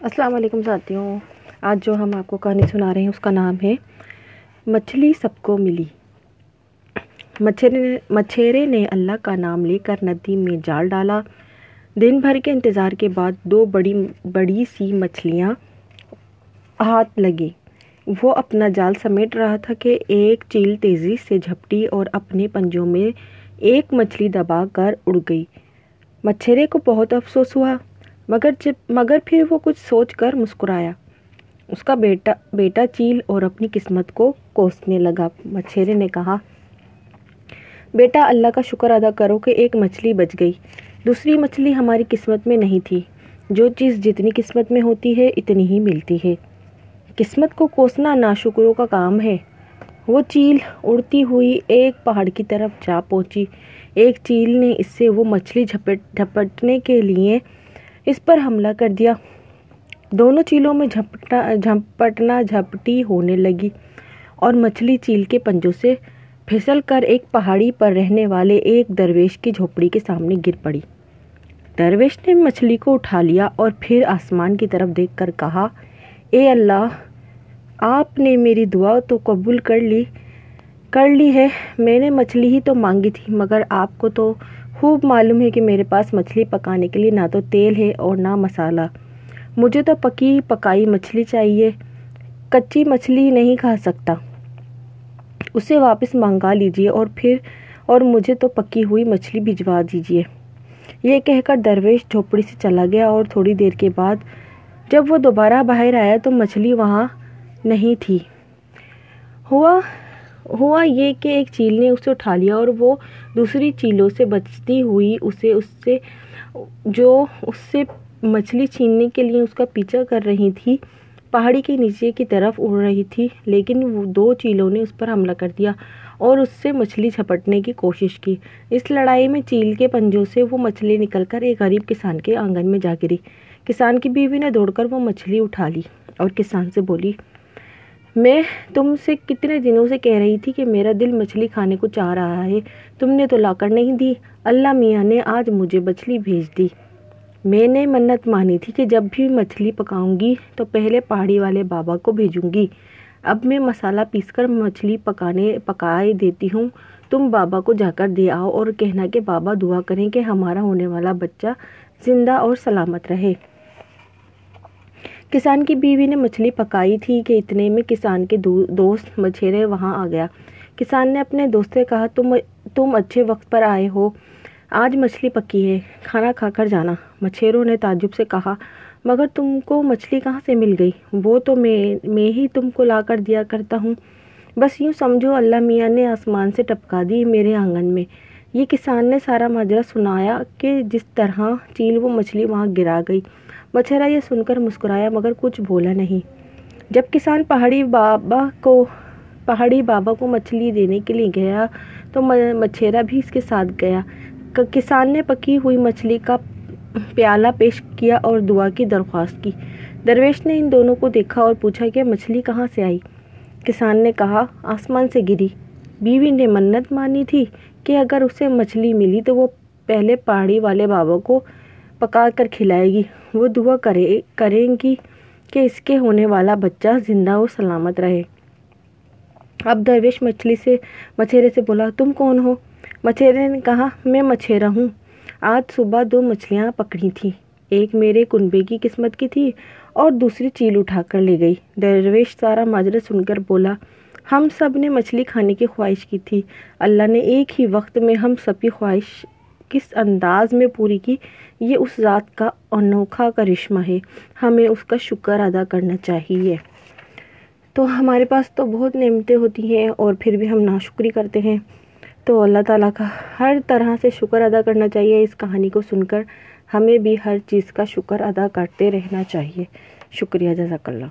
السلام علیکم، ساتھیوں۔ آج جو ہم آپ کو کہانی سنا رہے ہیں، اس کا نام ہے مچھلی سب کو ملی۔ مچھیرے نے اللہ کا نام لے کر ندی میں جال ڈالا۔ دن بھر کے انتظار کے بعد دو بڑی بڑی سی مچھلیاں ہاتھ لگی وہ اپنا جال سمیٹ رہا تھا کہ ایک چیل تیزی سے جھپٹی اور اپنے پنجوں میں ایک مچھلی دبا کر اڑ گئی۔ مچھیرے کو بہت افسوس ہوا۔ مگر جب مگر پھر وہ کچھ سوچ کر مسکرایا۔ اس کا بیٹا بیٹا چیل اور اپنی قسمت کو کوسنے لگا۔ مچھیرے نے کہا، بیٹا، اللہ کا شکر ادا کرو کہ ایک مچھلی بچ گئی۔ دوسری مچھلی ہماری قسمت میں نہیں تھی۔ جو چیز جتنی قسمت میں ہوتی ہے، اتنی ہی ملتی ہے۔ قسمت کو کوسنا ناشکروں کا کام ہے وہ چیل اڑتی ہوئی ایک پہاڑ کی طرف جا پہنچی۔ ایک چیل نے اس سے وہ مچھلی جھپٹ جھپٹنے کے لیے اس پر حملہ کر دیا۔ دونوں چیلوں میں جھپٹا جھپٹنا جھپٹی ہونے لگی اور مچھلی چیل کے پنجوں سے پھسل کر ایک پہاڑی پر رہنے والے ایک درویش کی جھوپڑی کے سامنے گر پڑی۔ درویش نے مچھلی کو اٹھا لیا اور پھر آسمان کی طرف دیکھ کر کہا، اے اللہ، آپ نے میری دعا تو قبول کر لی کر لی ہے۔ میں نے مچھلی ہی تو مانگی تھی، مگر آپ کو تو خوب معلوم ہے کہ میرے پاس مچھلی پکانے کے لیے نہ تو تیل ہے اور نہ مسالہ۔ مجھے تو پکی پکائی مچھلی چاہیے، کچی مچھلی نہیں کھا سکتا۔ اسے واپس منگا لیجیے اور پھر، اور مجھے تو پکی ہوئی مچھلی بھجوا دیجیے۔ یہ کہہ کر درویش جھوپڑی سے چلا گیا اور تھوڑی دیر کے بعد جب وہ دوبارہ باہر آیا تو مچھلی وہاں نہیں تھی۔ ہوا ہوا یہ کہ ایک چیل نے اسے اٹھا لیا اور وہ دوسری چیلوں سے بچتی ہوئی اسے اس سے جو اس سے مچھلی چھیننے کے لیے اس کا پیچھا کر رہی تھی، پہاڑی کے نیچے کی طرف اڑ رہی تھی، لیکن وہ دو چیلوں نے اس پر حملہ کر دیا اور اس سے مچھلی جھپٹنے کی کوشش کی۔ اس لڑائی میں چیل کے پنجوں سے وہ مچھلی نکل کر ایک غریب کسان کے آنگن میں جا گری۔ کسان کی بیوی نے دوڑ کر وہ مچھلی اٹھا لی اور کسان سے بولی میں تم سے کتنے دنوں سے کہہ رہی تھی کہ میرا دل مچھلی کھانے کو چاہ رہا ہے۔ تم نے تو لا کر نہیں دی۔ اللہ میاں نے آج مجھے مچھلی بھیج دی۔ میں نے منت مانی تھی کہ جب بھی مچھلی پکاؤں گی تو پہلے پہاڑی والے بابا کو بھیجوں گی۔ اب میں مسالہ پیس کر مچھلی پکانے، پکائے دیتی ہوں۔ تم بابا کو جا کر دے آؤ اور کہنا کہ بابا دعا کریں کہ ہمارا ہونے والا بچہ زندہ اور سلامت رہے۔ کسان کی بیوی نے مچھلی پکائی تھی کہ اتنے میں کسان کے دوست مچھیرے وہاں آ گیا۔ کسان نے اپنے دوست سے کہا، تم تم اچھے وقت پر آئے ہو۔ آج مچھلی پکی ہے، کھانا کھا کر جانا مچھیروں نے تعجب سے کہا، مگر تم کو مچھلی کہاں سے مل گئی؟ وہ تو میں میں ہی تم کو لا کر دیا کرتا ہوں۔ بس یوں سمجھو، اللہ میاں نے آسمان سے ٹپکا دی میرے آنگن میں۔ یہ کسان نے سارا ماجرا سنایا کہ جس طرح چیل وہ مچھلی وہاں گرا گئی۔ مچھرا یہ سن کر مسکرایا مگر کچھ بولا نہیں۔ جب کسان پہاڑی بابا کو، پہاڑی بابا کو مچھلی دینے کے لیے گیا تو مچھیرا بھی اس کے ساتھ گیا۔ کسان نے پکی ہوئی مچھلی کا پیالہ پیش کیا اور دعا کی درخواست کی۔ درویش نے ان دونوں کو دیکھا اور پوچھا کہ مچھلی کہاں سے آئی؟ کسان نے کہا، آسمان سے گری۔ بیوی نے منت مانی تھی کہ اگر اسے مچھلی ملی تو وہ پہلے پہاڑی والے بابا کو پکا کر کھلائے گی۔ وہ دعا کرے، کریں گی کہ اس کے ہونے والا بچہ زندہ اور سلامت رہے۔ اب درویش مچھلی سے، مچھیرے سے بولا، تم کون ہو؟ مچھیرے نے کہا، میں مچھیرا ہوں۔ آج صبح دو مچھلیاں پکڑی تھیں۔ ایک میرے کنبے کی قسمت کی تھی اور دوسری چیل اٹھا کر لے گئی۔ درویش سارا ماجرا سن کر بولا، ہم سب نے مچھلی کھانے کی خواہش کی تھی۔ اللہ نے ایک ہی وقت میں ہم سب کی خواہش کس انداز میں پوری کی، یہ اس ذات کا انوکھا کرشمہ ہے۔ ہمیں اس کا شکر ادا کرنا چاہیے۔ تو ہمارے پاس تو بہت نعمتیں ہوتی ہیں اور پھر بھی ہم ناشکری کرتے ہیں۔ تو اللہ تعالیٰ کا ہر طرح سے شکر ادا کرنا چاہیے۔ اس کہانی کو سن کر ہمیں بھی ہر چیز کا شکر ادا کرتے رہنا چاہیے۔ شکریہ جزاک اللہ۔